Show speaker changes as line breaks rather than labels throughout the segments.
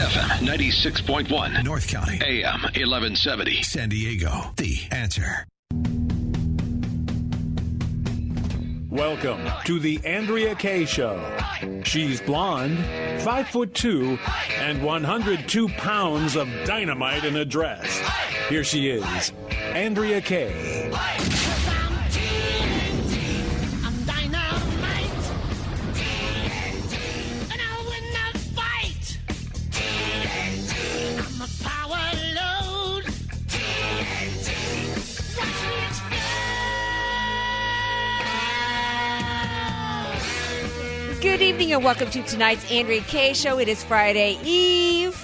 FM 96.1.
North County.
AM 1170.
San Diego. The answer.
Welcome to the Andrea Kaye Show. She's blonde, five foot two, and 102 pounds of dynamite in a dress. Here she is, Andrea Kaye.
Good evening and welcome to tonight's Andrea Kaye Show. It is Friday Eve.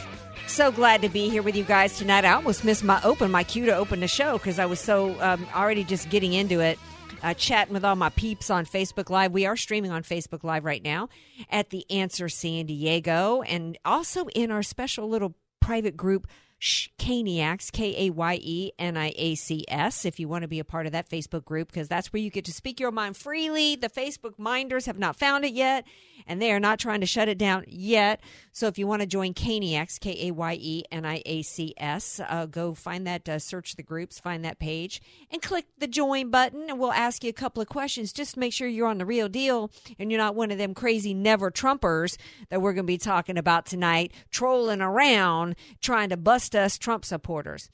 So glad to be here with you guys tonight. I almost missed my open, my cue to open the show because I was so um, already just getting into it, uh, chatting with all my peeps on Facebook Live. We are streaming on Facebook Live right now at The Answer San Diego and also in our special little private group, Kayeniacs, K A Y E N I A C S, if you want to be a part of that Facebook group, because that's where you get to speak your mind freely. The Facebook minders have not found it yet, and they are not trying to shut it down yet. So if you want to join Kayeniacs, K A Y E N I A C S, uh, go find that, uh, search the groups, find that page, and click the join button, and we'll ask you a couple of questions. Just make sure you're on the real deal and you're not one of them crazy never Trumpers that we're going to be talking about tonight, trolling around trying to bust us Trump supporters.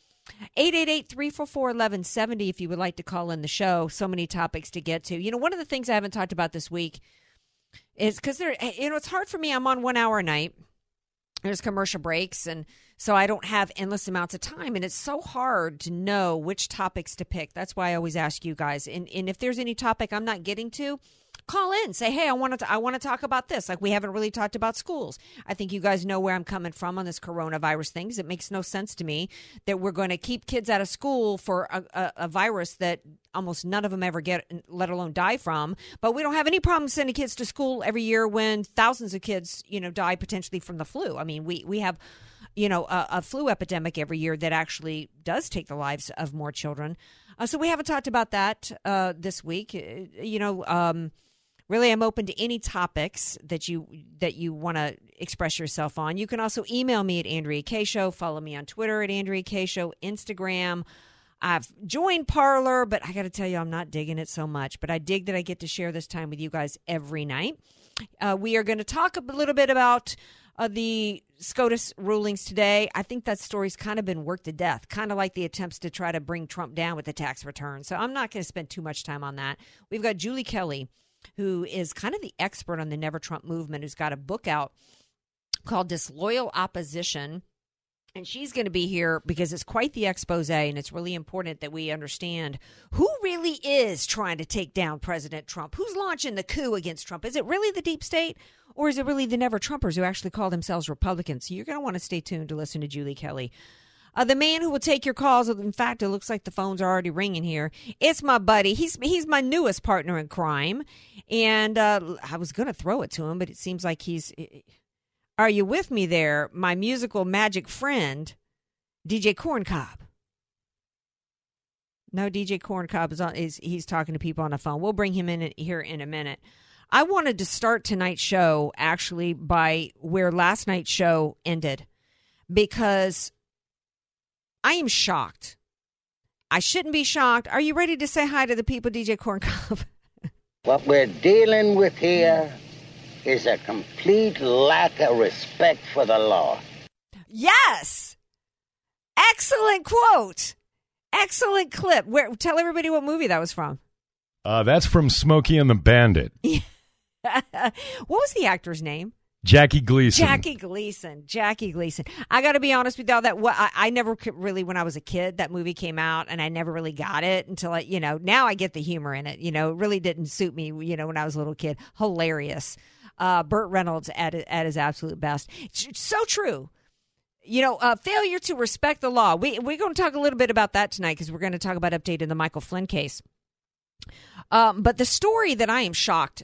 888-344-1170 if you would like to call in the show. So many topics to get to. You know, one of the things I haven't talked about this week is because there, eh, you know, it's hard for me. I'm on one hour a night. There's commercial breaks, and so I don't have endless amounts of time, and it's so hard to know which topics to pick. That's why I always ask you guys. And, and if there's any topic I'm not getting to, call in say hey i want to i want to talk about this. Like we haven't really talked about schools. I think you guys know where i'm coming from on this coronavirus things it makes no sense to me that we're going to keep kids out of school for a, a, a virus that almost none of them ever get let alone die from. But we don't have any problem sending kids to school every year when thousands of kids you know die potentially from the flu. I mean we we have you know a, a flu epidemic every year that actually does take the lives of more children. Uh, so we haven't talked about that uh, this week. Uh, you know um, really i'm open to any topics that you that you want to express yourself on you can also email me at andrea kaye show follow me on twitter at andrea kaye show instagram i've joined Parler but i gotta tell you i'm not digging it so much but i dig that i get to share this time with you guys every night uh, we are going to talk a little bit about uh, the SCOTUS rulings today. I think that story's kind of been worked to death, kind of like the attempts to try to bring Trump down with the tax return. So I'm not going to spend too much time on that. We've got Julie Kelly, who is kind of the expert on the Never Trump movement, who's got a book out called Disloyal Opposition. And she's going to be here because it's quite the expose, and it's really important that we understand who really is trying to take down President Trump. Who's launching the coup against Trump? Is it really the deep state, or is it really the never Trumpers who actually call themselves Republicans? So you're going to want to stay tuned to listen to Julie Kelly. Uh, the man who will take your calls. In fact, it looks like the phones are already ringing here. It's my buddy. He's he's my newest partner in crime, and uh, I was going to throw it to him, but it seems like he's. Are you with me there, my musical magic friend, DJ Corncob? No, DJ Corncob is on. Is he's talking to people on the phone? We'll bring him in here in a minute. I wanted to start tonight's show actually by where last night's show ended because I am shocked. I shouldn't be shocked. Are you ready to say hi to the people, DJ Corncob?
what we're dealing with here is a complete lack of respect for the law.
Yes. Excellent quote. Excellent clip. Where tell everybody what movie that was from.
Uh, that's from Smokey and the Bandit.
what was the actor's name?
Jackie Gleason.
Jackie Gleason. Jackie Gleason. I got to be honest with y'all that what I, I never really when I was a kid that movie came out and I never really got it until I you know now I get the humor in it. You know, it really didn't suit me. You know, when I was a little kid, hilarious. uh, Burt Reynolds at at his absolute best. It's so true. You know, uh, failure to respect the law. We we're going to talk a little bit about that tonight because we're going to talk about updating the Michael Flynn case. Um, but the story that I am shocked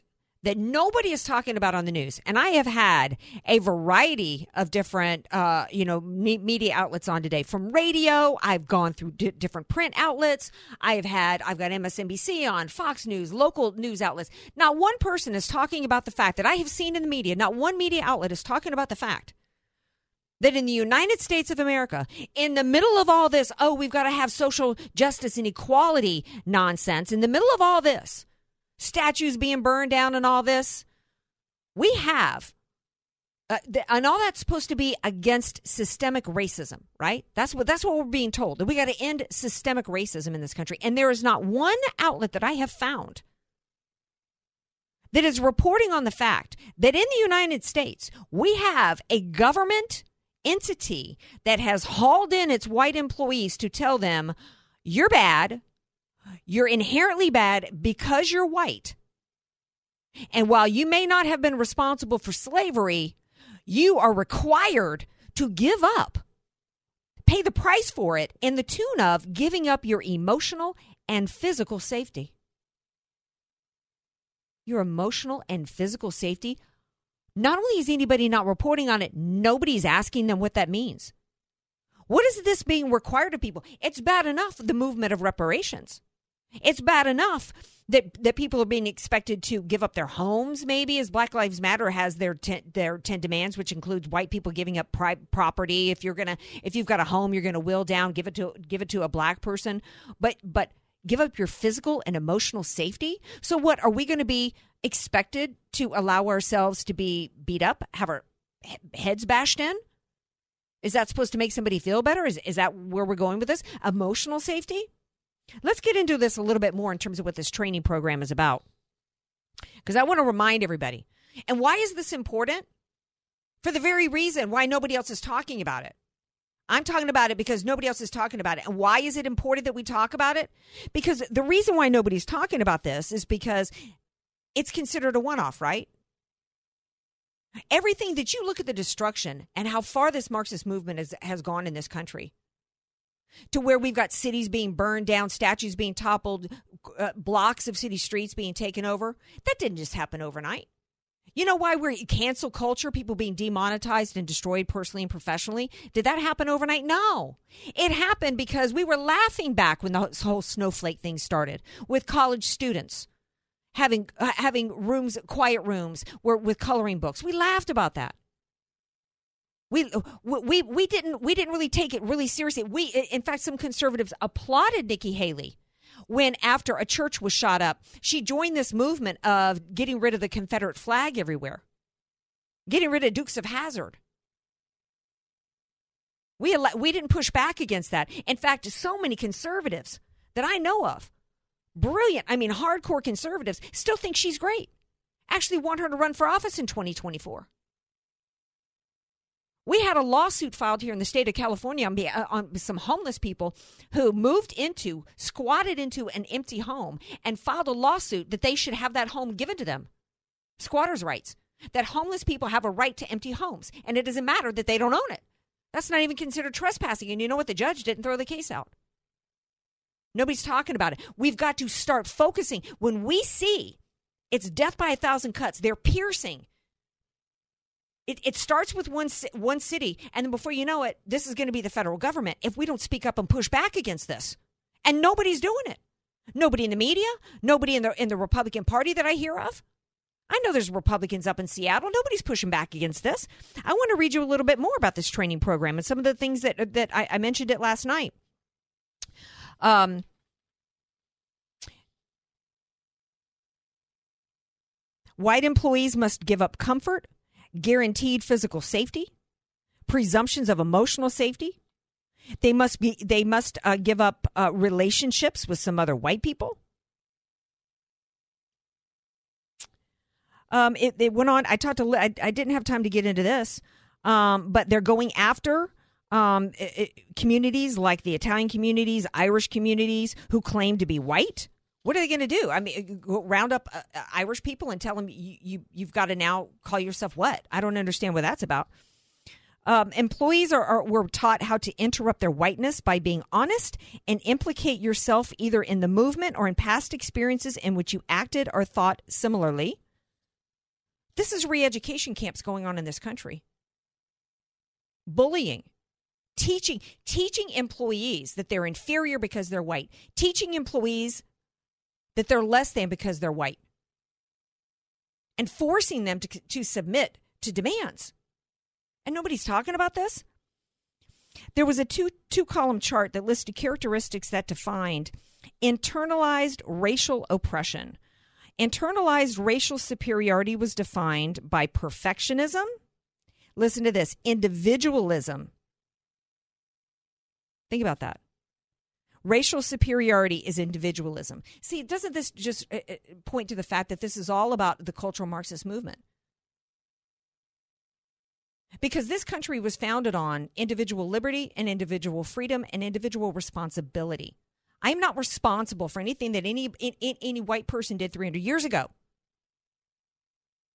that nobody is talking about on the news, and I have had a variety of different, uh, you know, me- media outlets on today. From radio, I've gone through di- different print outlets. I've had, I've got MSNBC on, Fox News, local news outlets. Not one person is talking about the fact that I have seen in the media. Not one media outlet is talking about the fact that in the United States of America, in the middle of all this, oh, we've got to have social justice and equality nonsense, in the middle of all this, statues being burned down and all this, we have. Uh, th- and all that's supposed to be against systemic racism, right? That's what that's what we're being told. That we got to end systemic racism in this country. And there is not one outlet that I have found that is reporting on the fact that in the United States we have a government entity that has hauled in its white employees to tell them, you're bad, you're inherently bad because you're white. And while you may not have been responsible for slavery, you are required to give up, pay the price for it in the tune of giving up your emotional and physical safety. Your emotional and physical safety not only is anybody not reporting on it, nobody's asking them what that means. What is this being required of people? It's bad enough the movement of reparations. It's bad enough that that people are being expected to give up their homes. Maybe as Black Lives Matter has their ten, their ten demands, which includes white people giving up pri- property. If you're gonna if you've got a home, you're gonna will down, give it to give it to a black person. But but give up your physical and emotional safety. So what are we going to be expected to allow ourselves to be beat up, have our heads bashed in? Is that supposed to make somebody feel better? Is, is that where we're going with this? Emotional safety? Let's get into this a little bit more in terms of what this training program is about. Because I want to remind everybody. And why is this important? For the very reason why nobody else is talking about it. I'm talking about it because nobody else is talking about it. And why is it important that we talk about it? Because the reason why nobody's talking about this is because it's considered a one off, right? Everything that you look at the destruction and how far this Marxist movement has, has gone in this country to where we've got cities being burned down, statues being toppled, uh, blocks of city streets being taken over. That didn't just happen overnight. You know why we're cancel culture, people being demonetized and destroyed personally and professionally? Did that happen overnight? No. It happened because we were laughing back when the whole snowflake thing started with college students having uh, having rooms, quiet rooms, where, with coloring books. We laughed about that. We, we we didn't we didn't really take it really seriously. We in fact some conservatives applauded Nikki Haley when after a church was shot up, she joined this movement of getting rid of the Confederate flag everywhere, getting rid of Dukes of Hazzard. We we didn't push back against that. In fact, so many conservatives that I know of, brilliant, I mean hardcore conservatives, still think she's great. Actually want her to run for office in 2024. We had a lawsuit filed here in the state of California on, uh, on, some homeless people who moved into, squatted into an empty home and filed a lawsuit that they should have that home given to them. Squatters' rights. That homeless people have a right to empty homes, and it doesn't matter that they don't own it. That's not even considered trespassing. And you know what? The judge didn't throw the case out. Nobody's talking about it. We've got to start focusing. When we see it's death by a thousand cuts, they're piercing it, it starts with one one city, and then before you know it, this is going to be the federal government. If we don't speak up and push back against this, and nobody's doing it, nobody in the media, nobody in the in the Republican Party that I hear of. I know there's Republicans up in Seattle. Nobody's pushing back against this. I want to read you a little bit more about this training program and some of the things that that I, I mentioned it last night. Um, white employees must give up comfort, guaranteed physical safety, presumptions of emotional safety. They must be. They must uh, give up uh, relationships with some other white people. Um, it, it, went on. I talked to. I, I, didn't have time to get into this, um, but they're going after um, it, communities like the Italian communities, Irish communities who claim to be white What are they going to do? I mean, go round up uh, uh, Irish people and tell them you, you you've got to now call yourself what? I don't understand what that's about. Um, employees are, are were taught how to interrupt their whiteness by being honest and implicate yourself either in the movement or in past experiences in which you acted or thought similarly. This is re-education camps going on in this country. Bullying, teaching teaching employees that they're inferior because they're white, teaching employees that they're less than because they're white, and forcing them to, to submit to demands. And nobody's talking about this. There was a two two column chart that listed characteristics that defined internalized racial oppression. Internalized racial superiority was defined by perfectionism. Listen to this individualism. Think about that. Racial superiority is individualism. See, doesn't this just uh, uh, point to the fact that this is all about the cultural Marxist movement? Because this country was founded on individual liberty and individual freedom and individual responsibility. I am not responsible for anything that any any white person did 300 years ago.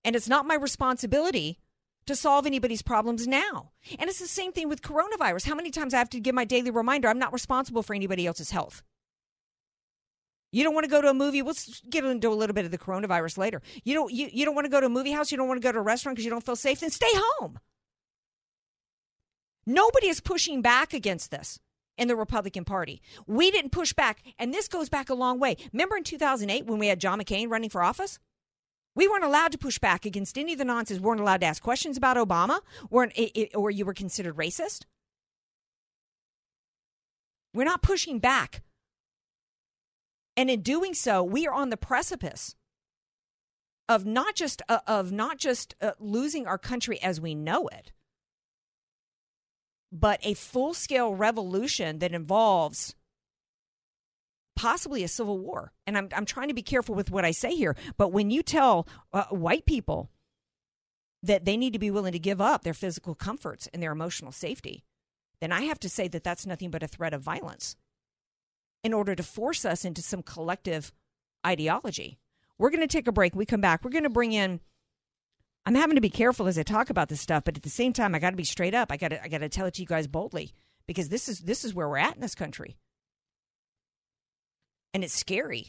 And it's not my responsibility to solve anybody's problems now. And it's the same thing with coronavirus. How many times I have to give my daily reminder I'm not responsible for anybody else's health? You don't want to go to a movie. We'll get into a little bit of the coronavirus later. You don't you, you don't want to go to a movie house, you don't want to go to a restaurant because you don't feel safe, then stay home. Nobody is pushing back against this in the Republican Party. We didn't push back, and this goes back a long way. Remember in 2008 when we had John McCain running for office? We weren't allowed to push back against any of the nonsense. We weren't allowed to ask questions about Obama, weren't, or you were considered racist. We're not pushing back. And in doing so, we are on the precipice of not just uh, of not just uh, losing our country as we know it, but a full scale revolution that involves possibly a civil war. And I'm, I'm trying to be careful with what I say here. But when you tell uh, white people that they need to be willing to give up their physical comforts and their emotional safety, then I have to say that that's nothing but a threat of violence in order to force us into some collective ideology. We're going to take a break. we come back. We're going to bring in I'm having to be careful as I talk about this stuff, but at the same time, I got to be straight up. I got I got to tell it to you guys boldly because this is this is where we're at in this country, and it's scary.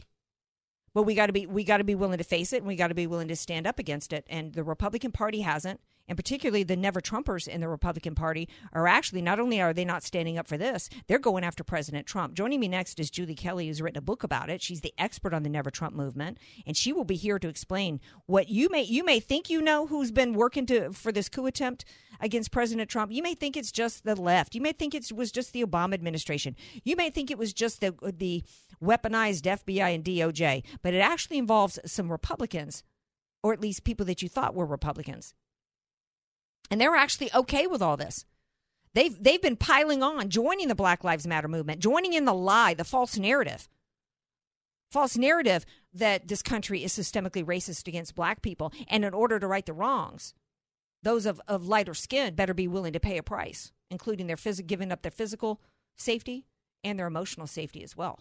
But we got to be we got to be willing to face it, and we got to be willing to stand up against it. And the Republican Party hasn't and particularly the never Trumpers in the Republican Party, are actually not only are they not standing up for this, they're going after President Trump. Joining me next is Julie Kelly, who's written a book about it. She's the expert on the Never Trump movement, and she will be here to explain what you may you may think you know who's been working to for this coup attempt against President Trump. You may think it's just the left. You may think it was just the Obama administration. You may think it was just the the weaponized FBI and DOJ, but it actually involves some Republicans, or at least people that you thought were Republicans. And they're actually okay with all this. They've, they've been piling on, joining the Black Lives Matter movement, joining in the lie, the false narrative. False narrative that this country is systemically racist against black people. And in order to right the wrongs, those of, of lighter skin better be willing to pay a price, including their phys- giving up their physical safety and their emotional safety as well.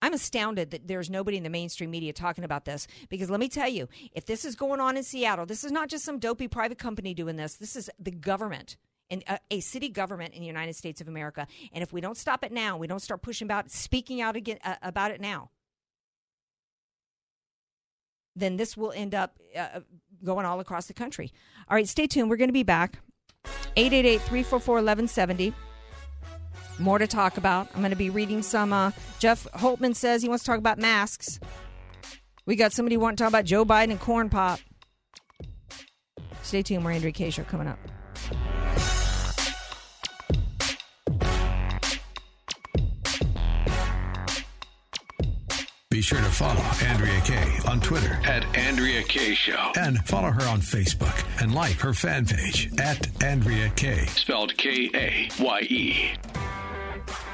I'm astounded that there's nobody in the mainstream media talking about this because let me tell you, if this is going on in Seattle, this is not just some dopey private company doing this. This is the government and a, uh, a, city government in the United States of America. And if we don't stop it now, we don't start pushing about speaking out again uh, about it now, then this will end up uh, going all across the country. All right, stay tuned. We're going to be back. 888 344 1170 more to talk about. I'm going to be reading some. Uh, Jeff Holtman says he wants to talk about masks. We got somebody wanting to talk about Joe Biden and corn pop. Stay tuned. We're Andrea Kaye. Show coming up.
Be sure to follow Andrea Kaye on Twitter
at Andrea Kaye Show.
And follow her on Facebook and like her fan page at Andrea Kaye.
Spelled K A Y E.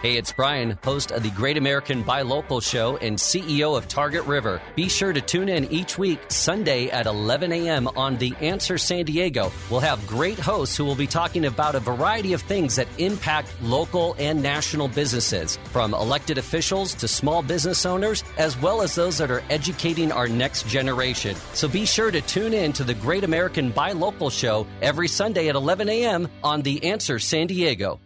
Hey, it's Brian, host of the Great American Buy Local Show and CEO of Target River. Be sure to tune in each week, Sunday at 11 a.m. on The Answer San Diego. We'll have great hosts who will be talking about a variety of things that impact local and national businesses, from elected officials to small business owners, as well as those that are educating our next generation. So be sure to tune in to the Great American Buy Local Show every Sunday at 11 a.m. on The Answer San Diego.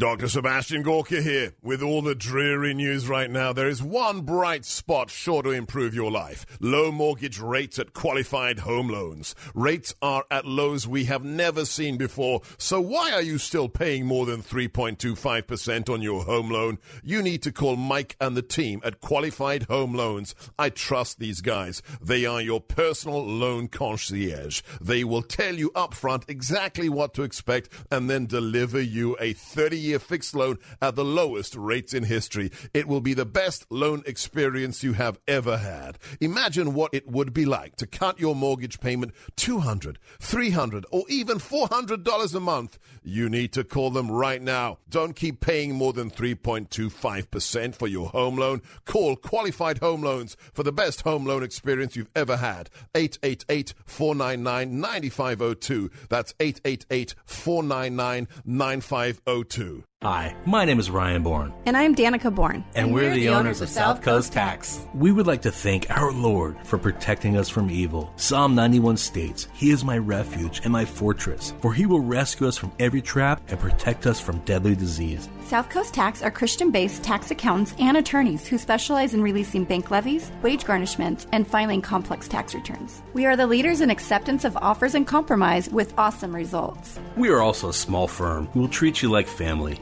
Dr. Sebastian Gorka here. With all the dreary news right now, there is one bright spot sure to improve your life. Low mortgage rates at qualified home loans. Rates are at lows we have never seen before. So why are you still paying more than 3.25% on your home loan? You need to call Mike and the team at Qualified Home Loans. I trust these guys. They are your personal loan concierge. They will tell you upfront exactly what to expect and then deliver you a 30 year fixed loan at the lowest rates in history. It will be the best loan experience you have ever had. Imagine what it would be like to cut your mortgage payment $200, $300, or even $400 a month. You need to call them right now. Don't keep paying more than 3.25% for your home loan. Call Qualified Home Loans for the best home loan experience you've ever had. 888 499 9502. That's 888 499 9502.
Hi, my name is Ryan Bourne.
And I'm Danica Bourne.
And, and we're, we're, the, the owners, owners, of South Coast Tax. Tax. We would like to thank our Lord for protecting us from evil. Psalm 91 states, He is my refuge and my fortress, for He will rescue us from every trap and protect us from deadly disease.
South Coast Tax are Christian based tax accountants and attorneys who specialize in releasing bank levies, wage garnishments, and filing complex tax returns. We are the leaders in acceptance of offers and compromise with awesome results.
We are also a small firm who will treat you like family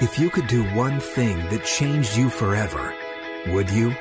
If you could do one thing that changed you forever, would you?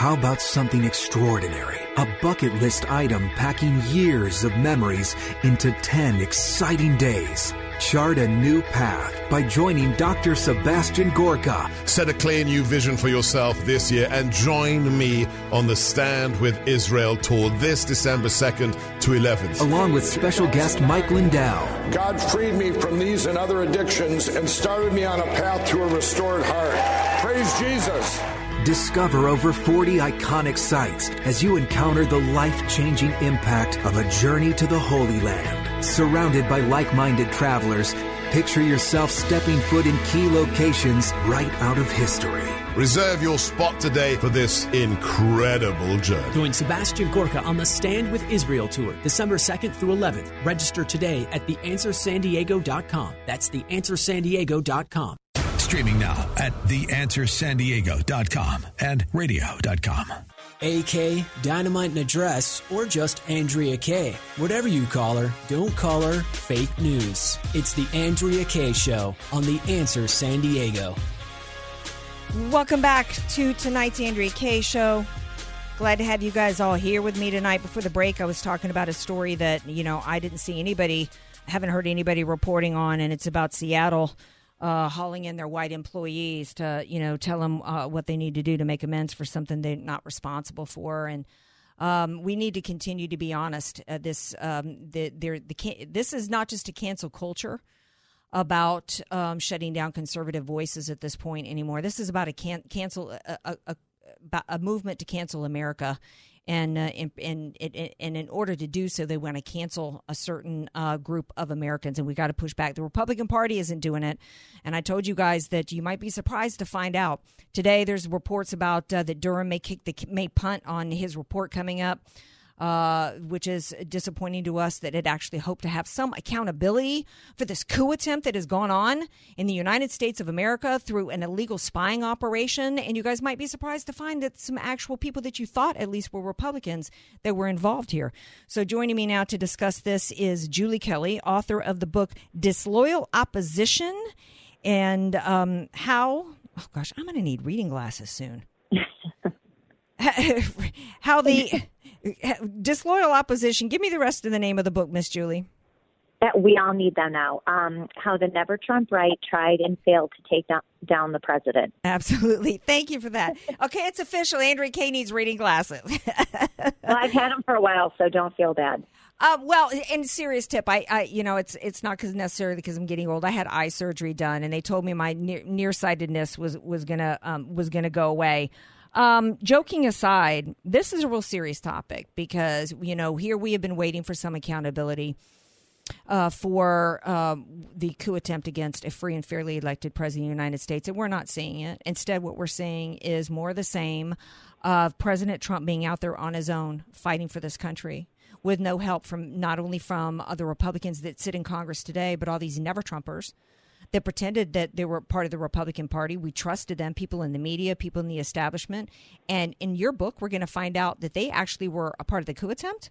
How about something extraordinary? A bucket list item packing years of memories into 10 exciting days. Chart a new path by joining Dr. Sebastian Gorka.
Set a clear new vision for yourself this year and join me on the Stand with Israel tour this December 2nd to 11th.
Along with special guest Mike Lindell.
God freed me from these and other addictions and started me on a path to a restored heart. Praise Jesus.
Discover over 40 iconic sites as you encounter the life changing impact of a journey to the Holy Land. Surrounded by like minded travelers, picture yourself stepping foot in key locations right out of history.
Reserve your spot today for this incredible journey.
Join Sebastian Gorka on the Stand with Israel tour, December 2nd through 11th. Register today at theanswersandiego.com. That's theanswersandiego.com.
Streaming now at theanswersandiego.com and radio.com.
AK, Dynamite and Address, or just Andrea Kaye. Whatever you call her, don't call her fake news. It's the Andrea Kaye. Show on The Answer San Diego.
Welcome back to tonight's Andrea Kaye. Show. Glad to have you guys all here with me tonight. Before the break, I was talking about a story that, you know, I didn't see anybody, haven't heard anybody reporting on, and it's about Seattle uh, hauling in their white employees to, you know, tell them uh, what they need to do to make amends for something they're not responsible for. And um, we need to continue to be honest. Uh, this um, the, the, the this is not just a cancel culture about um, shutting down conservative voices at this point anymore. This is about a can- cancel a, a, a, a movement to cancel America and uh, and, and, in order to do so, they want to cancel a certain uh, group of Americans, and we got to push back. The Republican Party isn't doing it, and I told you guys that you might be surprised to find out today. There's reports about uh, that Durham may kick the may punt on his report coming up uh, which is disappointing to us that it actually hoped to have some accountability for this coup attempt that has gone on in the United States of America through an illegal spying operation. And you guys might be surprised to find that some actual people that you thought at least were Republicans that were involved here. So joining me now to discuss this is Julie Kelly, author of the book Disloyal Opposition and um, how, oh gosh, I'm going to need reading glasses soon. how the disloyal opposition. Give me the rest of the name of the book, Miss Julie.
We all need them now. Um, how the Never Trump right tried and failed to take down, down the president.
Absolutely. Thank you for that. Okay, it's official. Andrea Kaye needs reading glasses.
well, I've had them for a while, so don't feel bad.
Uh, well, and serious tip, I, I, you know, it's it's not because necessarily because I'm getting old. I had eye surgery done, and they told me my near, nearsightedness was was gonna um, was gonna go away. Um, joking aside, this is a real serious topic because, you know, here we have been waiting for some accountability uh, for um, the coup attempt against a free and fairly elected president of the United States, and we're not seeing it. Instead, what we're seeing is more the same of President Trump being out there on his own fighting for this country with no help from not only from other Republicans that sit in Congress today, but all these never Trumpers that pretended that they were part of the Republican Party. We trusted them, people in the media, people in the establishment. And in your book, we're going to find out that they actually were a part of the coup attempt.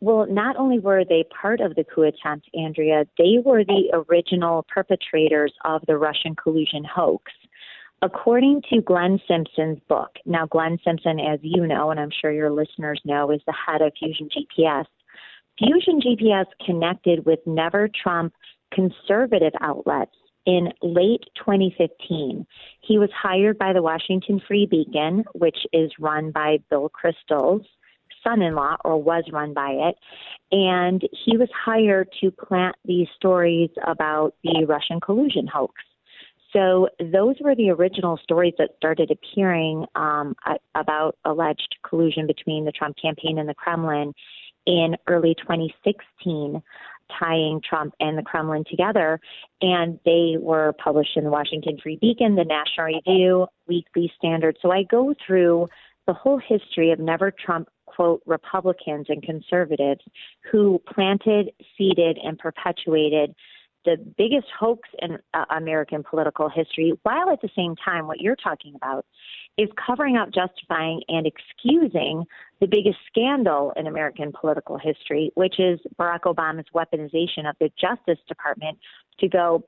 Well, not only were they part of the coup attempt, Andrea, they were the original perpetrators of the Russian collusion hoax. According to Glenn Simpson's book, now Glenn Simpson, as you know, and I'm sure your listeners know, is the head of Fusion GPS. Fusion GPS connected with Never Trump conservative outlets in late 2015. He was hired by the Washington Free Beacon, which is run by Bill Kristol's son in law, or was run by it. And he was hired to plant these stories about the Russian collusion hoax. So those were the original stories that started appearing um, about alleged collusion between the Trump campaign and the Kremlin in early 2016 tying Trump and the Kremlin together. And they were published in the Washington Free Beacon, the National Review, Weekly Standard. So I go through the whole history of never Trump quote Republicans and conservatives who planted, seeded, and perpetuated the biggest hoax in uh, American political history, while at the same time, what you're talking about is covering up, justifying, and excusing the biggest scandal in American political history, which is Barack Obama's weaponization of the Justice Department to go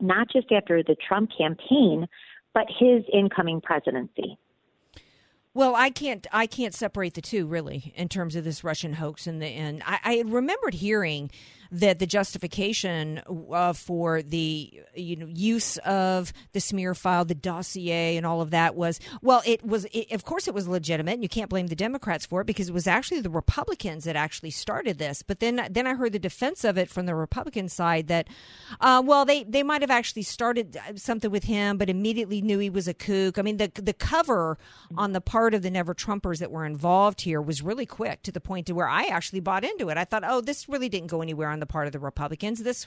not just after the Trump campaign, but his incoming presidency.
Well, I can't I can't separate the two really in terms of this Russian hoax and the and I, I remembered hearing that the justification uh, for the you know use of the smear file, the dossier, and all of that was well, it was it, of course it was legitimate, you can't blame the Democrats for it because it was actually the Republicans that actually started this. But then then I heard the defense of it from the Republican side that uh, well they they might have actually started something with him, but immediately knew he was a kook. I mean the the cover on the part of the Never Trumpers that were involved here was really quick to the point to where I actually bought into it. I thought, oh, this really didn't go anywhere on the part of the Republicans. This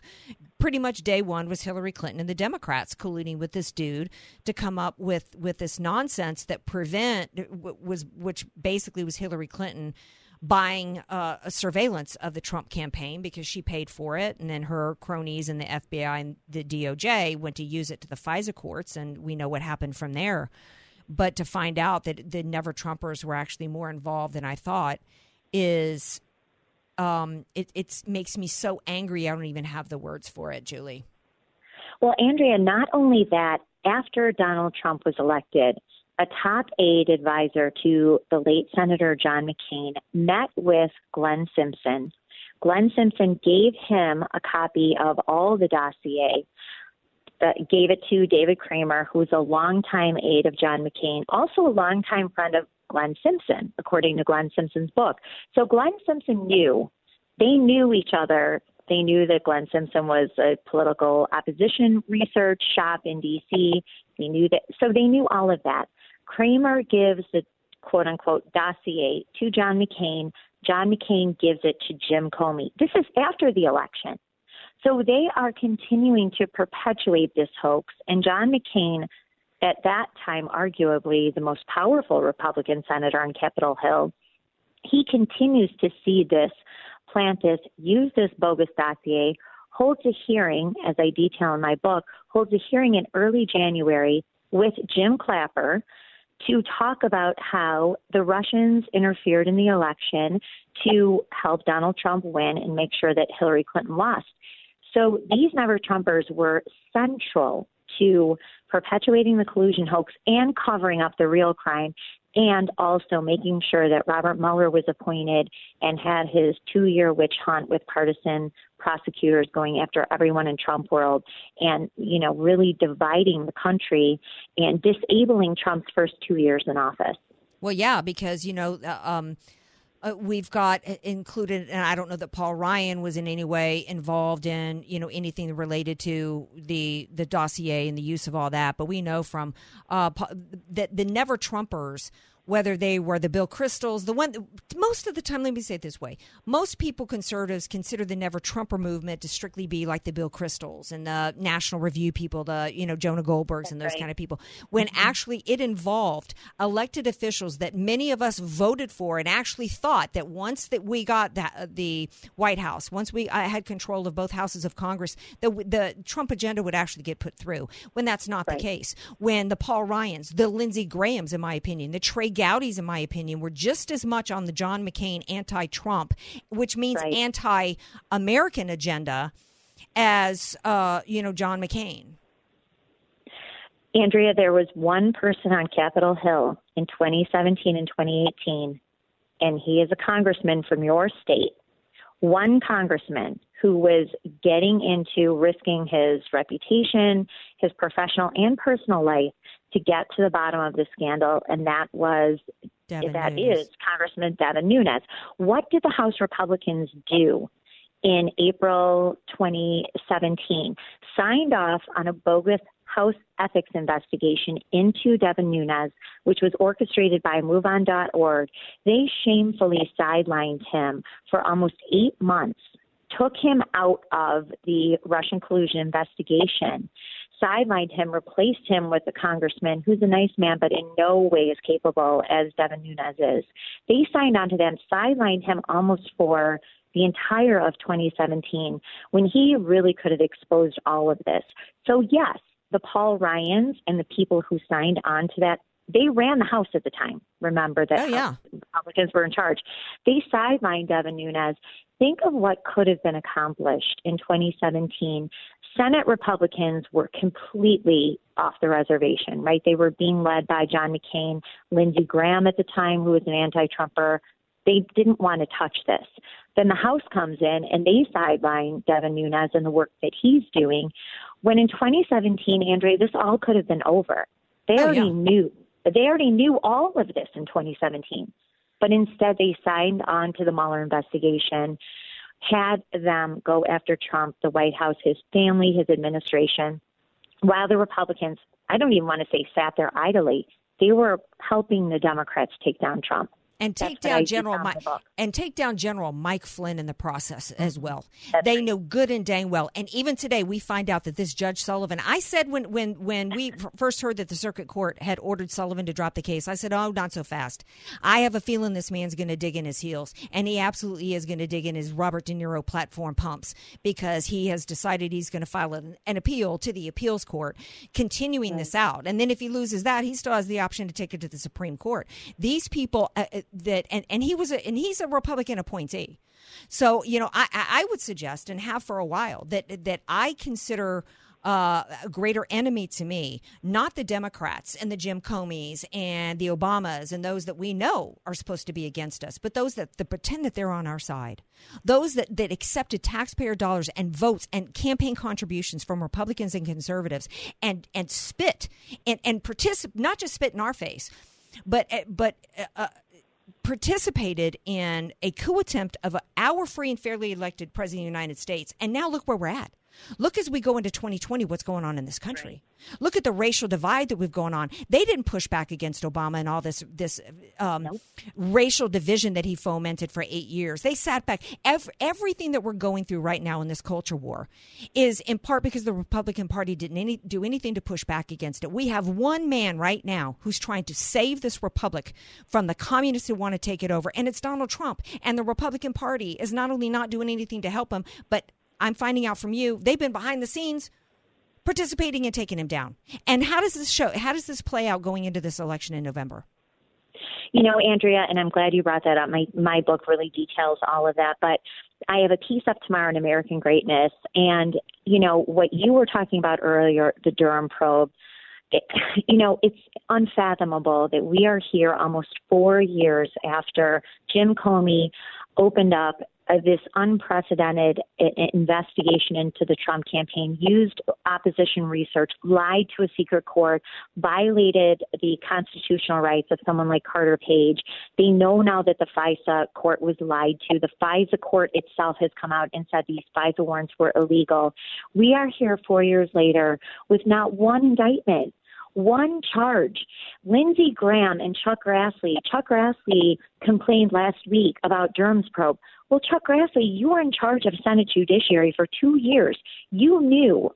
pretty much day one was Hillary Clinton and the Democrats colluding with this dude to come up with with this nonsense that prevent was which basically was Hillary Clinton buying uh, a surveillance of the Trump campaign because she paid for it, and then her cronies and the FBI and the DOJ went to use it to the FISA courts, and we know what happened from there. But to find out that the Never Trumpers were actually more involved than I thought is um, it it makes me so angry. I don't even have the words for it, Julie.
Well, Andrea, not only that, after Donald Trump was elected, a top aide advisor to the late Senator John McCain met with Glenn Simpson. Glenn Simpson gave him a copy of all the dossier, that gave it to David Kramer, who's a longtime aide of John McCain, also a longtime friend of Glenn Simpson, according to Glenn Simpson's book. So Glenn Simpson knew, they knew each other. They knew that Glenn Simpson was a political opposition research shop in D.C. They knew that, so they knew all of that. Kramer gives the quote unquote dossier to John McCain. John McCain gives it to Jim Comey. This is after the election. So they are continuing to perpetuate this hoax. And John McCain, at that time, arguably the most powerful Republican senator on Capitol Hill, he continues to see this, plant this, use this bogus dossier, holds a hearing, as I detail in my book, holds a hearing in early January with Jim Clapper to talk about how the Russians interfered in the election to help Donald Trump win and make sure that Hillary Clinton lost. So these never Trumpers were central to perpetuating the collusion hoax and covering up the real crime and also making sure that Robert Mueller was appointed and had his two year witch hunt with partisan prosecutors going after everyone in Trump world and, you know, really dividing the country and disabling Trump's first two years in office.
Well, yeah, because, you know, uh, um, uh, we've got included, and I don't know that Paul Ryan was in any way involved in you know anything related to the the dossier and the use of all that, but we know from uh, that the Never Trumpers whether they were the Bill Kristols, the one most of the time, let me say it this way: most people, conservatives, consider the Never Trumper movement to strictly be like the Bill Kristols and the National Review people, the you know Jonah Goldbergs That's and those right. kind of people. When mm-hmm. actually it involved elected officials that many of us voted for and actually thought that once that we got the, uh, the White House, once we uh, had control of both houses of Congress, the the Trump agenda would actually get put through. When that's not right. the case, when the Paul Ryans, the Lindsey Grahams, in my opinion, the Trey Gowdies, in my opinion, were just as much on the John McCain anti Trump, which means right. anti American agenda, as, uh, you know, John McCain.
Andrea, there was one person on Capitol Hill in 2017 and 2018, and he is a congressman from your state. One congressman who was getting into risking his reputation, his professional and personal life to get to the bottom of the scandal, and that was
Devin
that
Nunes.
is Congressman Devin Nunes. What did the House Republicans do in April 2017? Signed off on a bogus House ethics investigation into Devin Nunes, which was orchestrated by MoveOn.org. They shamefully sidelined him for almost eight months, took him out of the Russian collusion investigation sidelined him, replaced him with a congressman who's a nice man, but in no way as capable as Devin Nunes is. They signed on to them, sidelined him almost for the entire of 2017 when he really could have exposed all of this. So, yes, the Paul Ryans and the people who signed on to that they ran the House at the time. Remember that
oh, yeah.
Republicans were in charge. They sidelined Devin Nunes. Think of what could have been accomplished in 2017 Senate Republicans were completely off the reservation, right? They were being led by John McCain, Lindsey Graham at the time, who was an anti Trumper. They didn't want to touch this. Then the House comes in and they sideline Devin Nunes and the work that he's doing. When in 2017, Andre, this all could have been over. They
oh,
already
yeah.
knew. But they already knew all of this in 2017. But instead, they signed on to the Mueller investigation had them go after Trump, the White House, his family, his administration, while the Republicans, I don't even want to say sat there idly, they were helping the Democrats take down Trump
and take down General Mike and take down General Mike Flynn in the process as well. That's they right. know good and dang well. And even today, we find out that this Judge Sullivan. I said when when when we first heard that the Circuit Court had ordered Sullivan to drop the case, I said, "Oh, not so fast." I have a feeling this man's going to dig in his heels, and he absolutely is going to dig in his Robert De Niro platform pumps because he has decided he's going to file an, an appeal to the appeals court, continuing right. this out. And then if he loses that, he still has the option to take it to the Supreme Court. These people. Uh, uh that and, and he was a and he's a Republican appointee. So, you know, I, I would suggest and have for a while that that I consider uh, a greater enemy to me, not the Democrats and the Jim Comeys and the Obamas and those that we know are supposed to be against us, but those that, that pretend that they're on our side, those that, that accepted taxpayer dollars and votes and campaign contributions from Republicans and conservatives and, and spit and, and participate, not just spit in our face, but, but uh, uh participated in a coup attempt of our free and fairly elected president of the United States. And now look where we're at. Look as we go into 2020, what's going on in this country. Look at the racial divide that we've going on. They didn't push back against Obama and all this this um, nope. racial division that he fomented for eight years. They sat back. Every, everything that we're going through right now in this culture war is in part because the Republican Party didn't any, do anything to push back against it. We have one man right now who's trying to save this republic from the communists who want to take it over, and it's Donald Trump. And the Republican Party is not only not doing anything to help him, but I'm finding out from you they've been behind the scenes participating in taking him down. And how does this show? How does this play out going into this election in November?
You know, Andrea, and I'm glad you brought that up. My my book really details all of that, but I have a piece up tomorrow in American Greatness, and you know what you were talking about earlier, the Durham probe. It, you know, it's unfathomable that we are here almost four years after Jim Comey opened up this unprecedented uh, uh, investigation into the Trump campaign, used opposition research, lied to a secret court, violated the constitutional rights of someone like Carter Page. They know now that the FISA court was lied to. The FISA court itself has come out and said these FISA warrants were illegal. We are here four years later with not one indictment one charge. Lindsey Graham and Chuck Grassley. Chuck Grassley complained last week about Durham's probe. Well, Chuck Grassley, you were in charge of Senate Judiciary for two years. You knew,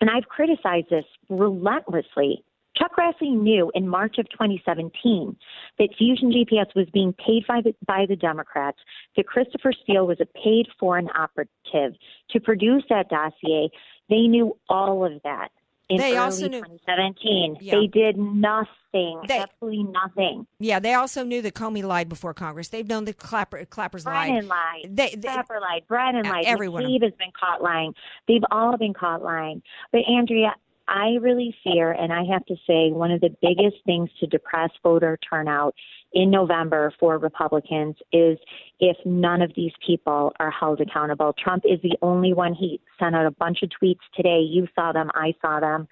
and I've criticized this relentlessly. Chuck Grassley knew in March of 2017 that Fusion GPS was being paid by the, by the Democrats, that Christopher Steele was a paid foreign operative to produce that dossier. They knew all of that in they also knew, 2017. Yeah. They did nothing, they, absolutely nothing.
Yeah, they also knew that Comey lied before Congress. They've known that Clapper, Clapper's
Brennan
lied.
lied. They, they, Clapper lied. Brennan lied. Everyone. McCabe has been caught lying. They've all been caught lying. But Andrea, I really fear, and I have to say, one of the biggest things to depress voter turnout in November for Republicans is if none of these people are held accountable. Trump is the only one. He sent out a bunch of tweets today. You saw them, I saw them.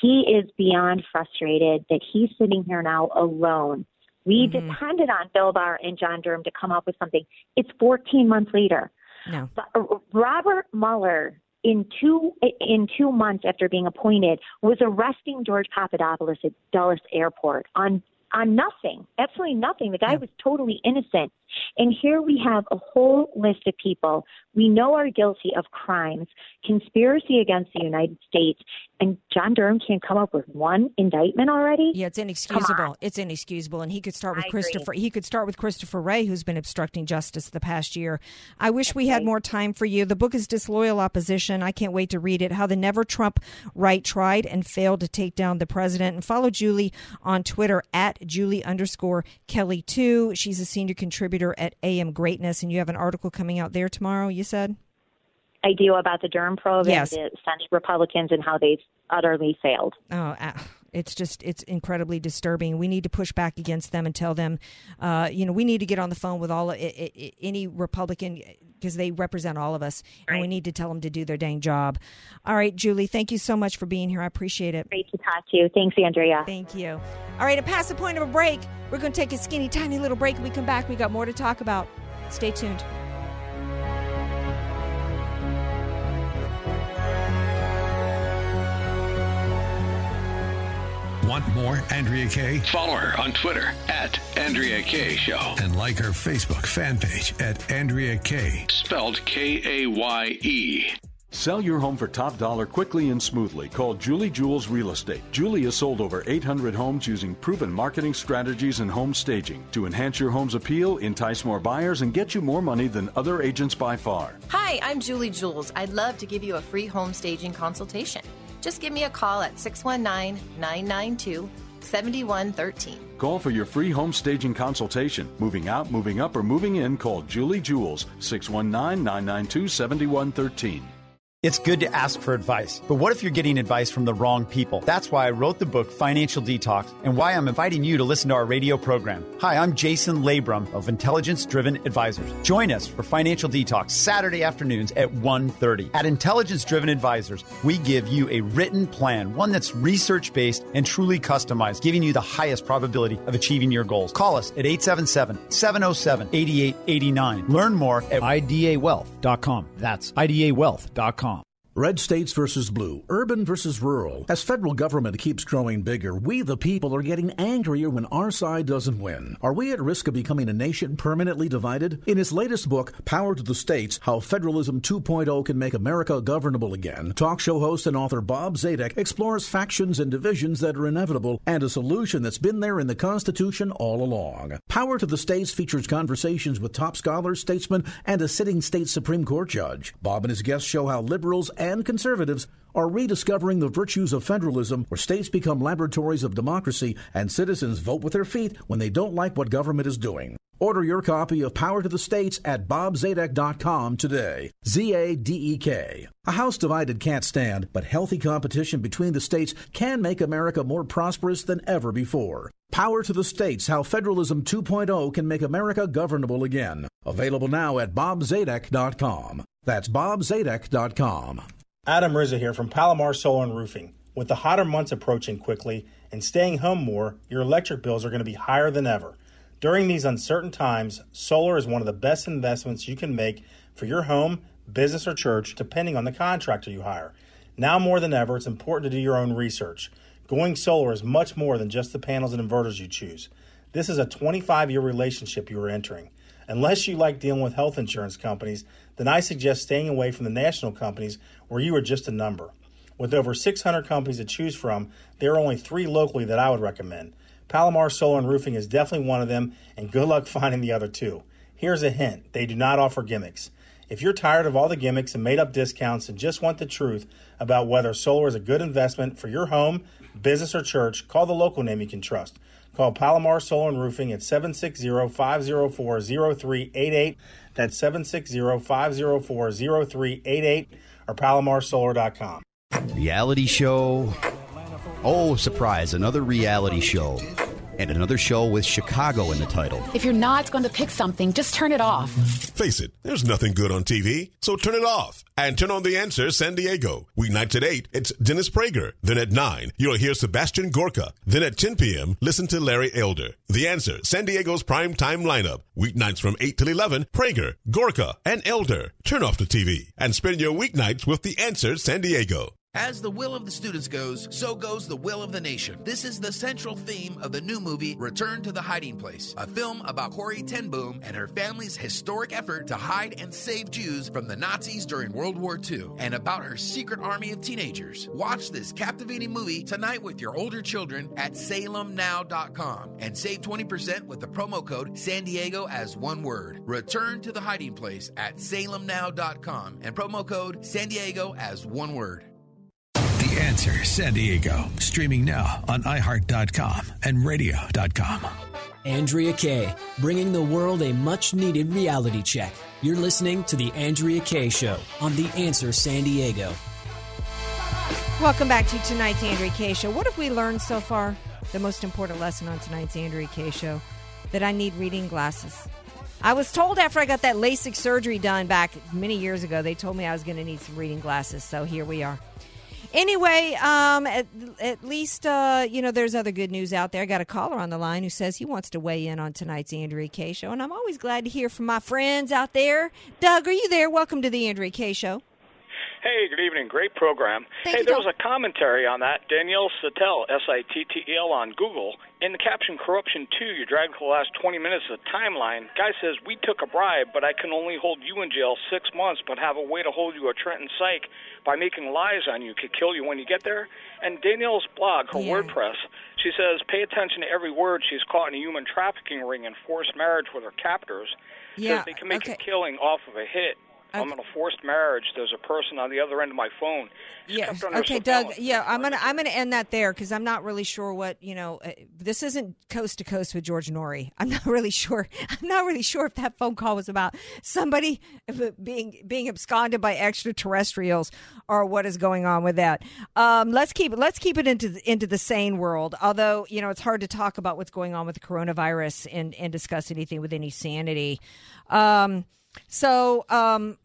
He is beyond frustrated that he's sitting here now alone. We mm-hmm. depended on Bill Barr and John Durham to come up with something. It's 14 months later.
No.
Uh, Robert Mueller in two in two months after being appointed was arresting George Papadopoulos at Dulles Airport on on nothing, absolutely nothing. The guy was totally innocent. And here we have a whole list of people we know are guilty of crimes, conspiracy against the United States, and John Durham can't come up with one indictment already.
Yeah, it's inexcusable. It's inexcusable, and he could start with
I
Christopher.
Agree.
He could start with Christopher Wray, who's been obstructing justice the past year. I wish we had more time for you. The book is Disloyal Opposition. I can't wait to read it. How the Never Trump right tried and failed to take down the president. And follow Julie on Twitter at Julie underscore Kelly two. She's a senior contributor at AM Greatness, and you have an article coming out there tomorrow. You said.
I do about the Durham probe
yes.
and the Senate Republicans and how they've utterly failed.
Oh, uh, it's just it's incredibly disturbing. We need to push back against them and tell them, uh, you know, we need to get on the phone with all any Republican because they represent all of us, right. and we need to tell them to do their dang job. All right, Julie, thank you so much for being here. I appreciate it.
Great to talk to you. Thanks, Andrea.
Thank you. All right, at past the point of a break, we're going to take a skinny, tiny little break. When we come back, we got more to talk about. Stay tuned.
Want more Andrea Kaye?
Follow her on Twitter at Andrea Kaye Show.
And like her Facebook fan page at Andrea Kaye.
Spelled K A Y E.
Sell your home for top dollar quickly and smoothly. Call Julie Jules Real Estate. Julie has sold over 800 homes using proven marketing strategies and home staging to enhance your home's appeal, entice more buyers, and get you more money than other agents by far.
Hi, I'm Julie Jules. I'd love to give you a free home staging consultation. Just give me a call at 619 992 7113.
Call for your free home staging consultation. Moving out, moving up, or moving in, call Julie Jules 619 992 7113.
It's good to ask for advice, but what if you're getting advice from the wrong people? That's why I wrote the book Financial Detox and why I'm inviting you to listen to our radio program. Hi, I'm Jason Labrum of Intelligence Driven Advisors. Join us for Financial Detox Saturday afternoons at 1:30. At Intelligence Driven Advisors, we give you a written plan, one that's research-based and truly customized, giving you the highest probability of achieving your goals. Call us at 877-707-8889. Learn more at idawealth.com. That's idawealth.com.
Red states versus blue, urban versus rural. As federal government keeps growing bigger, we the people are getting angrier when our side doesn't win. Are we at risk of becoming a nation permanently divided? In his latest book, Power to the States How Federalism 2.0 Can Make America Governable Again, talk show host and author Bob Zadek explores factions and divisions that are inevitable and a solution that's been there in the Constitution all along. Power to the States features conversations with top scholars, statesmen, and a sitting state Supreme Court judge. Bob and his guests show how liberals and and conservatives are rediscovering the virtues of federalism, where states become laboratories of democracy and citizens vote with their feet when they don't like what government is doing. Order your copy of Power to the States at bobzadek.com today. Z A D E K. A house divided can't stand, but healthy competition between the states can make America more prosperous than ever before. Power to the States How Federalism 2.0 Can Make America Governable Again. Available now at bobzadek.com. That's bobzadek.com.
Adam Rizza here from Palomar Solar and Roofing. With the hotter months approaching quickly and staying home more, your electric bills are going to be higher than ever. During these uncertain times, solar is one of the best investments you can make for your home, business, or church, depending on the contractor you hire. Now more than ever, it's important to do your own research. Going solar is much more than just the panels and inverters you choose. This is a 25 year relationship you are entering. Unless you like dealing with health insurance companies, then I suggest staying away from the national companies where you are just a number. With over 600 companies to choose from, there are only three locally that I would recommend. Palomar Solar and Roofing is definitely one of them, and good luck finding the other two. Here's a hint they do not offer gimmicks. If you're tired of all the gimmicks and made up discounts and just want the truth about whether solar is a good investment for your home, business, or church, call the local name you can trust. Call Palomar Solar and Roofing at 760-504-0388. That's 760-504-0388 or palomarsolar.com.
Reality show. Oh, surprise, another reality show and another show with Chicago in the title.
If you're not going to pick something, just turn it off.
Face it, there's nothing good on TV, so turn it off. And turn on The Answer San Diego. Weeknights at 8, it's Dennis Prager. Then at 9, you'll hear Sebastian Gorka. Then at 10 p.m., listen to Larry Elder. The Answer, San Diego's prime time lineup. Weeknights from 8 till 11, Prager, Gorka, and Elder. Turn off the TV and spend your weeknights with The Answer San Diego.
As the will of the students goes, so goes the will of the nation. This is the central theme of the new movie Return to the Hiding Place, a film about Corrie ten Boom and her family's historic effort to hide and save Jews from the Nazis during World War II, and about her secret army of teenagers. Watch this captivating movie tonight with your older children at salemnow.com and save 20% with the promo code San Diego as one word. Return to the Hiding Place at salemnow.com and promo code San Diego as one word.
The Answer San Diego. Streaming now on iHeart.com and radio.com.
Andrea Kaye, bringing the world a much needed reality check. You're listening to The Andrea Kaye Show on The Answer San Diego.
Welcome back to tonight's Andrea Kaye Show. What have we learned so far? The most important lesson on tonight's Andrea Kaye Show that I need reading glasses. I was told after I got that LASIK surgery done back many years ago, they told me I was going to need some reading glasses. So here we are. Anyway, um, at, at least uh, you know there's other good news out there. I got a caller on the line who says he wants to weigh in on tonight's Andrea Kaye show, and I'm always glad to hear from my friends out there. Doug, are you there? Welcome to the Andrea Kaye show.
Hey, good evening. Great program.
Thank
hey,
you,
there
Doug.
was a commentary on that. Danielle Sittel, S I T T E L, on Google. In the caption Corruption 2, you dragged for the last 20 minutes of the timeline. Guy says, We took a bribe, but I can only hold you in jail six months, but have a way to hold you a Trenton Psych by making lies on you could kill you when you get there. And Danielle's blog, her
Yeah.
WordPress, she says, Pay attention to every word. She's caught in a human trafficking ring and forced marriage with her captors.
Yeah,
Says they can make
okay.
a killing off of a hit. I'm in a forced marriage. There's a person on the other end of my phone.
Yes.
kept on her
Okay. Doug. Yeah, I'm gonna I'm gonna end that there because I'm not really sure what you know. Uh, this isn't coast to coast with George Noory. I'm not really sure. I'm not really sure if that phone call was about somebody being being absconded by extraterrestrials or what is going on with that. Um, let's keep let's keep it into the, into the sane world. Although you know it's hard to talk about what's going on with the coronavirus and and discuss anything with any sanity. Um, so. Um,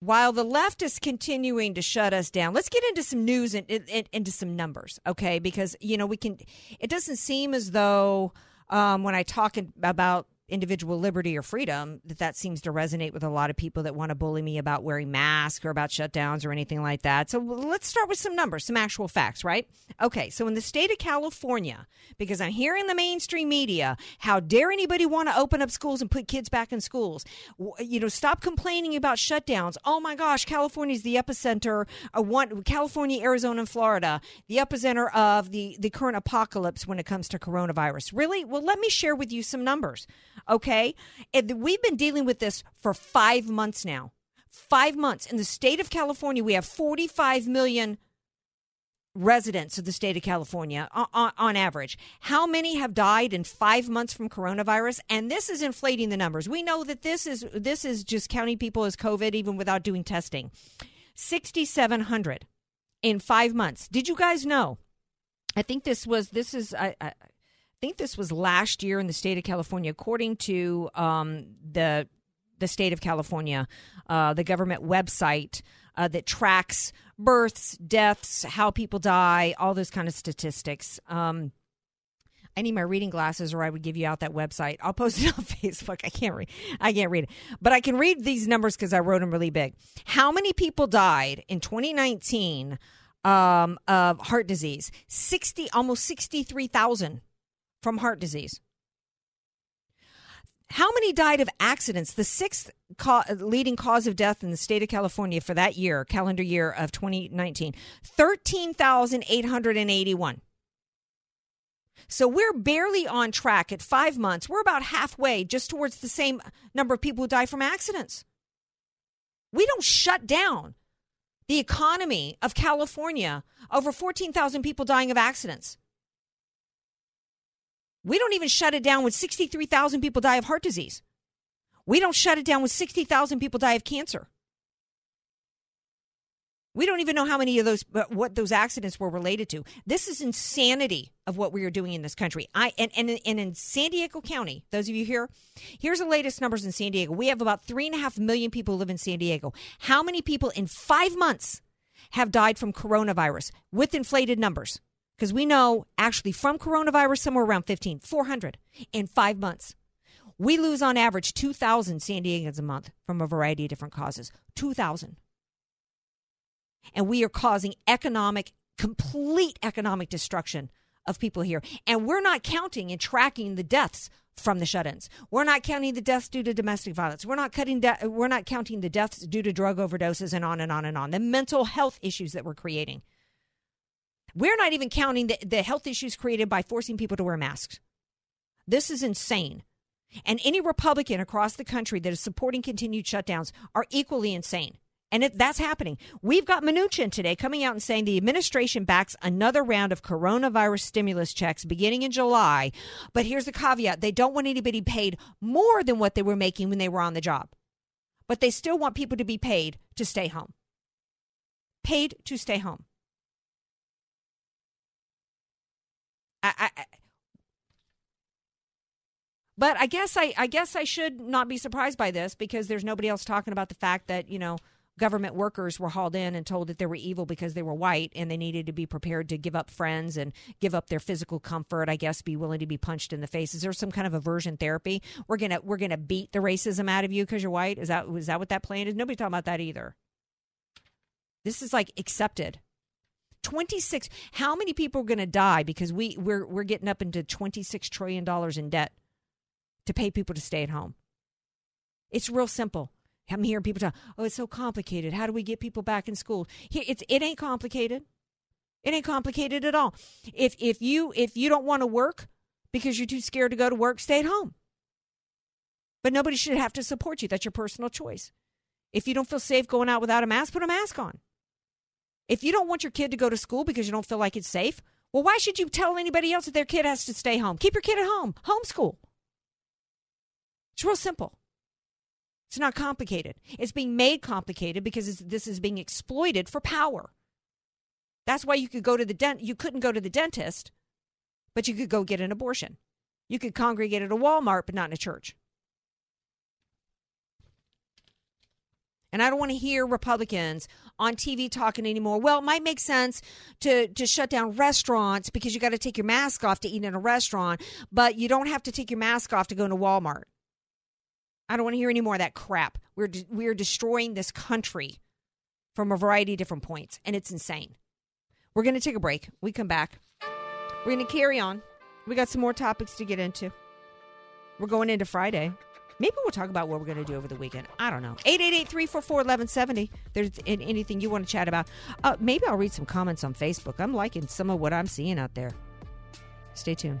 while the left is continuing to shut us down, let's get into some news and, and into some numbers, okay? Because you know we can. It doesn't seem as though um, when I talk about individual liberty or freedom that that seems to resonate with a lot of people that want to bully me about wearing masks or about shutdowns or anything like that. So let's start with some numbers, some actual facts, right? Okay, so in the state of California, because I'm hearing the mainstream media, how dare anybody want to open up schools and put kids back in schools? You know, stop complaining about shutdowns. Oh my gosh, California is the epicenter of one California, Arizona, and Florida, the epicenter of the the current apocalypse when it comes to coronavirus. Really? Well, let me share with you some numbers. Okay. And we've been dealing with this for five months now. Five months. In the state of California, we have 45 million residents of the state of California on, on, average. How many have died in five months from coronavirus? And this is inflating the numbers. We know that this is this is just counting people as COVID even without doing testing. 6,700 in five months. Did you guys know? I think this was this is I, I think this was last year in the state of California, according to um, the the state of California, uh, the government website uh, that tracks births, deaths, how people die, all those kind of statistics. Um, I need my reading glasses, or I would give you out that website. I'll post it on Facebook. I can't read. I can't read it, but I can read these numbers because I wrote them really big. How many people died in 2019 um, of heart disease? Sixty, almost sixty-three thousand from heart disease. How many died of accidents? The sixth leading cause of death in the state of California for that year, calendar year of 2019, 13,881. So we're barely on track at five months. We're about halfway just towards the same number of people who die from accidents. We don't shut down the economy of California over 14,000 people dying of accidents. We don't even shut it down when 63,000 people die of heart disease. We don't shut it down when 60,000 people die of cancer. We don't even know how many of those, uh, what those accidents were related to. This is insanity of what we are doing in this country. I and, and, and in San Diego County, those of you here, here's the latest numbers in San Diego. We have about three and a half million people live in San Diego. How many people in five months have died from coronavirus with inflated numbers? Because we know actually from coronavirus, somewhere around 15, 400 in five months. We lose on average 2,000 San Diegans a month from a variety of different causes. 2,000. And we are causing economic, complete economic destruction of people here. And we're not counting and tracking the deaths from the shut-ins. We're not counting the deaths due to domestic violence. We're not cutting de- we're not counting the deaths due to drug overdoses and on and on and on. The mental health issues that we're creating. We're not even counting the, the health issues created by forcing people to wear masks. This is insane. And any Republican across the country that is supporting continued shutdowns are equally insane. And that's happening. We've got Mnuchin today coming out and saying the administration backs another round of coronavirus stimulus checks beginning in July. But here's the caveat they don't want anybody paid more than what they were making when they were on the job. But they still want people to be paid to stay home. Paid to stay home. I, but I guess I, I guess I should not be surprised by this because there's nobody else talking about the fact that you know government workers were hauled in and told that they were evil because they were white and they needed to be prepared to give up friends and give up their physical comfort. I guess be willing to be punched in the face. Is there some kind of aversion therapy? We're gonna we're gonna beat the racism out of you because you're white. Is that is that what that plan is? Nobody's talking about that either. This is like accepted. 26 how many people are going to die because we we're we're getting up into 26 trillion dollars in debt to pay people to stay at home? It's real simple. I'm hearing people talk oh it's so complicated. How do we get people back in school? It's it ain't complicated. It ain't complicated at all. If if you if you don't want to work because you're too scared to go to work stay at home. But nobody should have to support you. That's your personal choice. If you don't feel safe going out without a mask put a mask on if you don't want your kid to go to school because you don't feel like it's safe, well, why should you tell anybody else that their kid has to stay home? Keep your kid at home. Homeschool. It's real simple. It's not complicated. It's being made complicated because this is being exploited for power. That's why you could go to the dent. You couldn't go to the dentist, but you could go get an abortion. You could congregate at a Walmart, but not in a church. And I don't want to hear Republicans on TV talking anymore. Well, it might make sense to to shut down restaurants because you got to take your mask off to eat in a restaurant, but you don't have to take your mask off to go into Walmart. I don't want to hear any more of that crap. We're de- we're destroying this country from a variety of different points, and it's insane. We're going to take a break. We come back. We're going to carry on. We got some more topics to get into. We're going into Friday. Maybe we'll talk about what we're going to do over the weekend. I don't know. 888-344-1170. There's anything you want to chat about. Uh, maybe I'll read some comments on Facebook. I'm liking some of what I'm seeing out there. Stay tuned.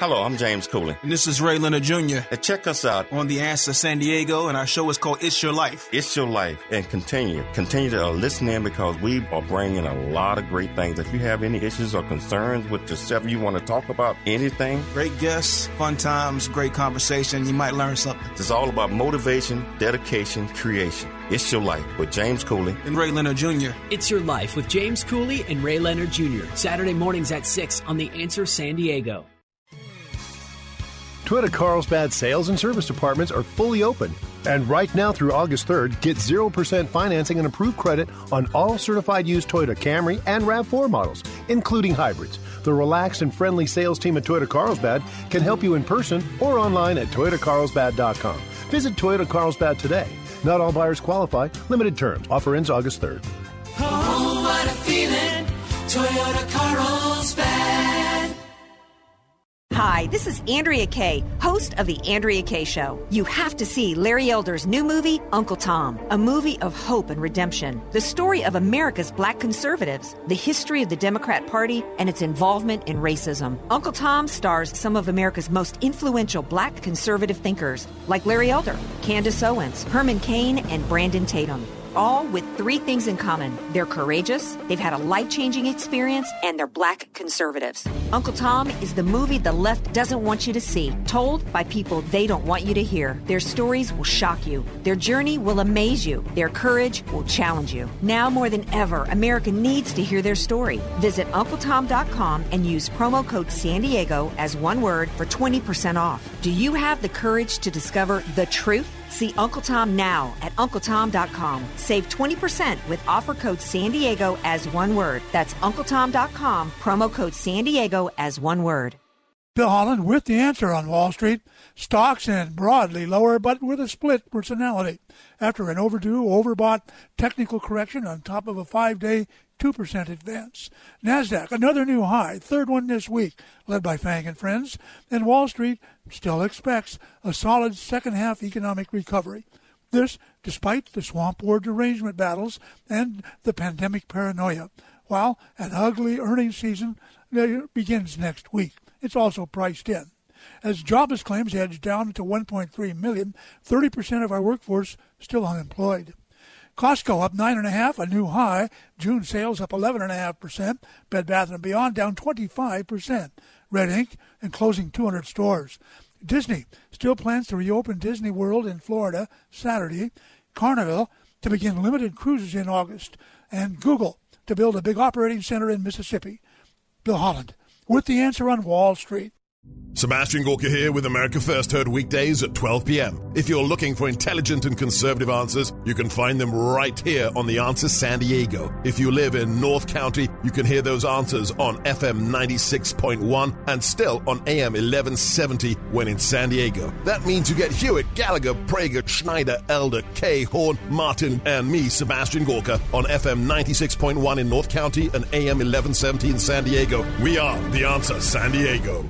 Hello, I'm James Cooley.
And this is Ray Leonard Jr.
And check us out
on The Answer San Diego, and our show is called It's Your Life.
It's Your Life. And continue. Continue to listen in because we are bringing a lot of great things. If you have any issues or concerns with yourself, you want to talk about anything,
Great guests, fun times, great conversation. You might learn something.
it's all about motivation, dedication, creation. It's Your Life with James Cooley.
And Ray Leonard Jr.
It's Your Life with James Cooley and Ray Leonard Jr. Saturday mornings at 6 on The Answer San Diego.
Toyota Carlsbad sales and service departments are fully open. And right now through August 3rd, get 0% financing and approved credit on all certified used Toyota Camry and RAV4 models, including hybrids. The relaxed and friendly sales team at Toyota Carlsbad can help you in person or online at toyotacarlsbad.com. Visit Toyota Carlsbad today. Not all buyers qualify. Limited terms. Offer ends August 3rd.
Oh, what a feeling. Toyota Carlsbad.
Hi, this is Andrea Kaye, host of The Andrea Kaye Show. You have to see Larry Elder's new movie, Uncle Tom, a movie of hope and redemption. The story of America's black conservatives, the history of the Democrat Party, and its involvement in racism. Uncle Tom stars some of America's most influential black conservative thinkers, like Larry Elder, Candace Owens, Herman Cain, and Brandon Tatum all with three things in common. They're courageous, they've had a life changing experience, and they're black conservatives. Uncle Tom is the movie the left doesn't want you to see, told by people they don't want you to hear. Their stories will shock you, their journey will amaze you, their courage will challenge you. Now more than ever, America needs to hear their story. Visit UncleTom.com and use promo code San Diego as one word for 20% off. Do you have the courage to discover the truth? See Uncle Tom now at UncleTom.com. Save 20% with offer code San Diego as one word. That's UncleTom.com, promo code San Diego as one word.
Bill Holland with the answer on Wall Street. Stocks in broadly lower, but with a split personality after an overdue, overbought technical correction on top of a five day 2% advance. NASDAQ, another new high, third one this week, led by FANG and Friends. And Wall Street still expects a solid second half economic recovery. This despite the swamp war derangement battles and the pandemic paranoia, while an ugly earnings season uh, begins next week. It's also priced in. As jobless claims edge down to 1.3 million, 30% of our workforce still unemployed. Costco up nine and a half, a new high. June sales up eleven and a half percent. Bed Bath and Beyond down twenty five percent. Red Ink and closing 200 stores. Disney still plans to reopen Disney World in Florida Saturday. Carnival to begin limited cruises in August, and Google to build a big operating center in Mississippi. Bill Holland with the answer on Wall Street.
Sebastian Gorka here with America First, heard weekdays at 12 p.m. If you're looking for intelligent and conservative answers, you can find them right here on The Answer San Diego. If you live in North County, you can hear those answers on FM 96.1 and still on AM 1170 when in San Diego. That means you get Hewitt, Gallagher, Prager, Schneider, Elder, Kaye, Horn, Martin, and me, Sebastian Gorka, on FM 96.1 in North County and AM 1170 in San Diego. We are The Answer San Diego.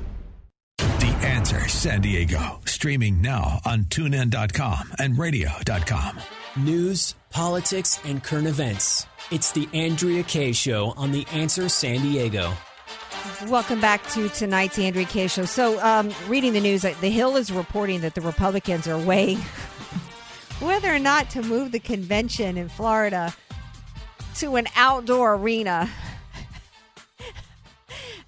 The Answer San Diego. Streaming now on tunein.com and radio.com.
News, politics, and current events. It's the Andrea Kaye Show on The Answer San Diego.
Welcome back to tonight's Andrea Kaye show. So, um, reading the news, uh, the Hill is reporting that the Republicans are weighing whether or not to move the convention in Florida to an outdoor arena.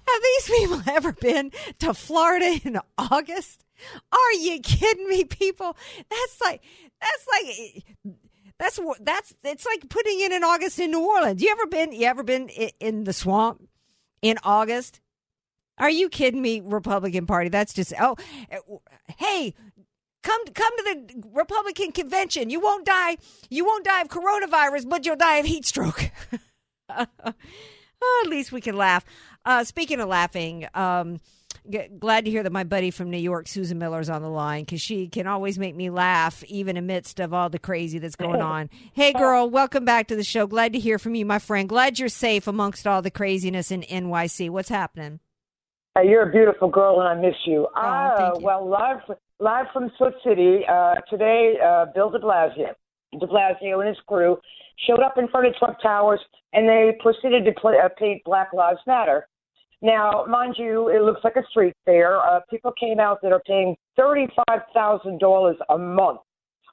Have these people ever been to Florida in August? Are you kidding me, people? That's like that's like that's that's it's like putting in in August in New Orleans. You ever been? You ever been in the swamp in August? Are you kidding me, Republican Party? That's just oh, eh, hey, come come to the Republican convention. You won't die. You won't die of coronavirus, but you'll die of heat stroke. Oh, at least we can laugh. Uh, speaking of laughing, um, g- glad to hear that my buddy from New York, Susan Miller, is on the line because she can always make me laugh, even amidst of all the crazy that's going on. Hey, girl, welcome back to the show. Glad to hear from you, my friend. Glad you're safe amongst all the craziness in NYC. What's happening?
Uh, you're a beautiful girl, and I miss you.
Oh,
uh, well, live live from Foot City uh, today. Uh, Bill De Blasio, De Blasio and his crew showed up in front of Trump Towers, and they proceeded to play, uh, paint Black Lives Matter. Now, mind you, it looks like a street fair. Uh, people came out that are paying thirty-five thousand dollars a month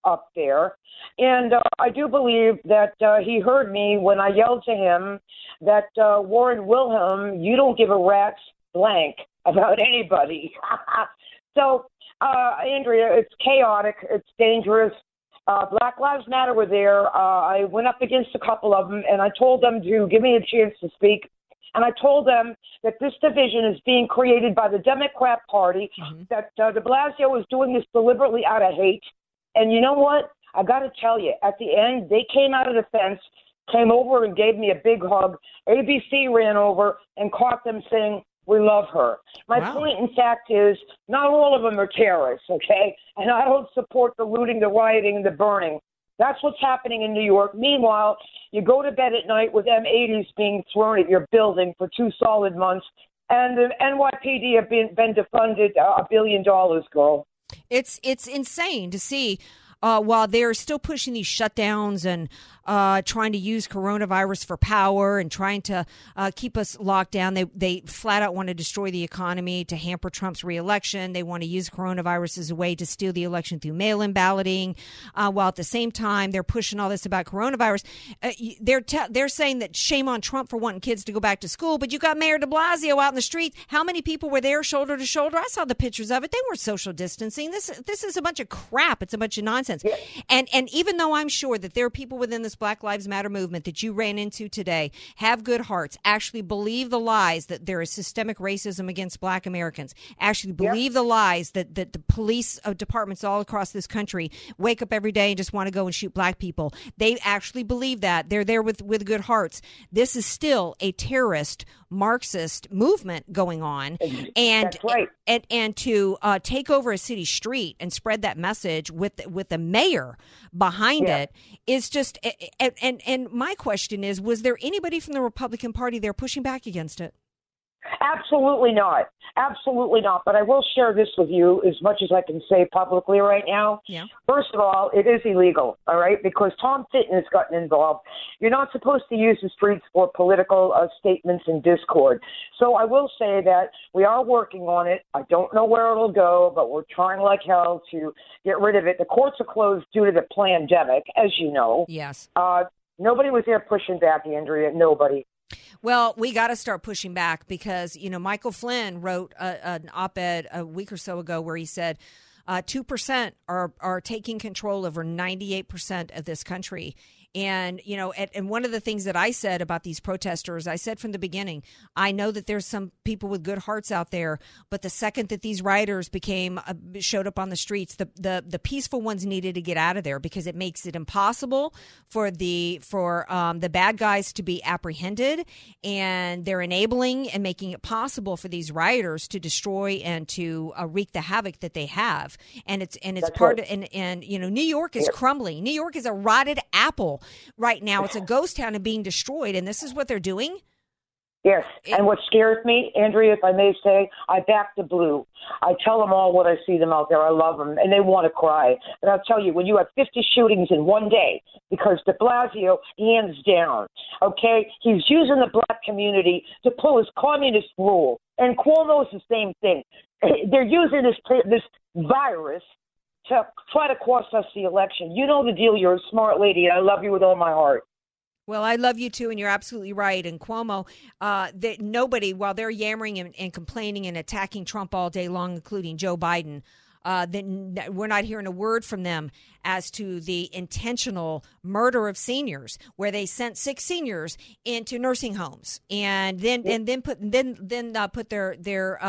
up there, and uh, I do believe that uh, he heard me when I yelled to him that uh, Warren Wilhelm, you don't give a rat's blank about anybody. so, uh, Andrea, it's chaotic, it's dangerous. Uh, Black Lives Matter were there. Uh, I went up against a couple of them, and I told them to give me a chance to speak. And I told them that this division is being created by the Democrat Party, that uh, de Blasio is doing this deliberately out of hate. And you know what? I got to tell you, at the end, they came out of the fence, came over and gave me a big hug. ABC ran over and caught them saying, we love her. My
Wow.
point, in fact, is not all of them are terrorists, okay? And I don't support the looting, the rioting, and the burning. That's what's happening in New York. Meanwhile, you go to bed at night with M80s being thrown at your building for two solid months, and the NYPD have been, been defunded uh, a billion dollars, girl.
It's it's insane to see. Uh, while they're still pushing these shutdowns and uh, trying to use coronavirus for power and trying to uh, keep us locked down, they they flat out want to destroy the economy to hamper Trump's reelection. They want to use coronavirus as a way to steal the election through mail-in balloting. Uh, while at the same time they're pushing all this about coronavirus, uh, they're te- they're saying that shame on Trump for wanting kids to go back to school. But you got Mayor De Blasio out in the street. How many people were there shoulder to shoulder? I saw the pictures of it. They weren't social distancing. This this is a bunch of crap. It's a bunch of nonsense. And and even though I'm sure that there are people within this Black Lives Matter movement that you ran into today have good hearts, actually believe the lies that there is systemic racism against Black Americans, actually believe the lies that that the police uh, departments all across this country wake up every day and just want to go and shoot Black people. They actually believe that. They're there with with good hearts. This is still a terrorist Marxist movement going on, and and and to uh, take over a city street and spread that message with with the mayor behind
Yeah.
it is just and, and and my question is was there anybody from the Republican Party there pushing back against it?
Absolutely not. Absolutely not. But I will share this with you as much as I can say publicly right now.
Yeah.
First of all, it is illegal, all right, because Tom Fitton has gotten involved. You're not supposed to use the streets for political uh, statements and discord. So I will say that we are working on it. I don't know where it'll go, but we're trying like hell to get rid of it. The courts are closed due to the pandemic, as you know.
Yes.
Uh, nobody was there pushing back, Andrea. Nobody.
Well, we got to start pushing back because you know Michael Flynn wrote a, an op-ed a week or so ago where he said uh, two percent are are taking control over ninety eight percent of this country. And you know, and, and one of the things that I said about these protesters, I said from the beginning, I know that there's some people with good hearts out there, but the second that these rioters became uh, showed up on the streets, the, the the peaceful ones needed to get out of there because it makes it impossible for the for um, the bad guys to be apprehended, and they're enabling and making it possible for these rioters to destroy and to uh, wreak the havoc that they have. And it's and it's
That's
part
right.
of and and you know New York is
Yeah.
crumbling. New York is a rotted apple right now. It's a ghost town and being destroyed, and this is what they're doing.
Yes, and what scares me, Andrea, if I may say, I back the blue. I tell them all what I see them out there. I love them, and they want to cry. But I'll tell you, when you have 50 shootings in one day, because De Blasio, hands down, okay, he's using the black community to pull his communist rule, and Cuomo's the same thing. They're using this this virus to try to cost us the election. You know the deal. You're a smart lady, and I love you with all my heart.
Well, I love you too, and you're absolutely right. And Cuomo, uh, that nobody, while they're yammering and, and, complaining and attacking Trump all day long, including Joe Biden, uh, then we're not hearing a word from them as to the intentional murder of seniors, where they sent six seniors into nursing homes and then and then put then then uh, put their their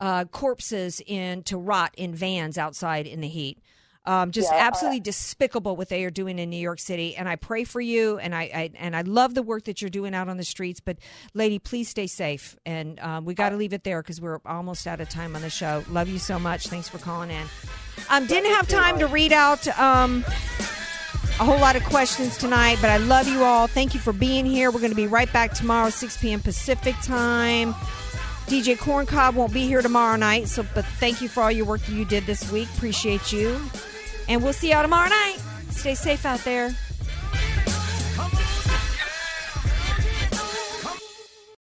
uh, uh, corpses in to rot in vans outside in the heat. Um, just yeah, absolutely despicable what they are doing in New York City. And I pray for you, and I, I, and I love the work that you're doing out on the streets. But, lady, please stay safe. And um, we got to leave it there because we're almost out of time on the show. Love you so much. Thanks for calling in. Um, didn't have time to read out um, a whole lot of questions tonight, but I love you all. Thank you for being here. We're going to be right back tomorrow, 6 p.m. Pacific time. DJ Corncob won't be here tomorrow night, so but thank you for all your work you did this week. Appreciate you. And we'll see y'all tomorrow night. Stay safe out there.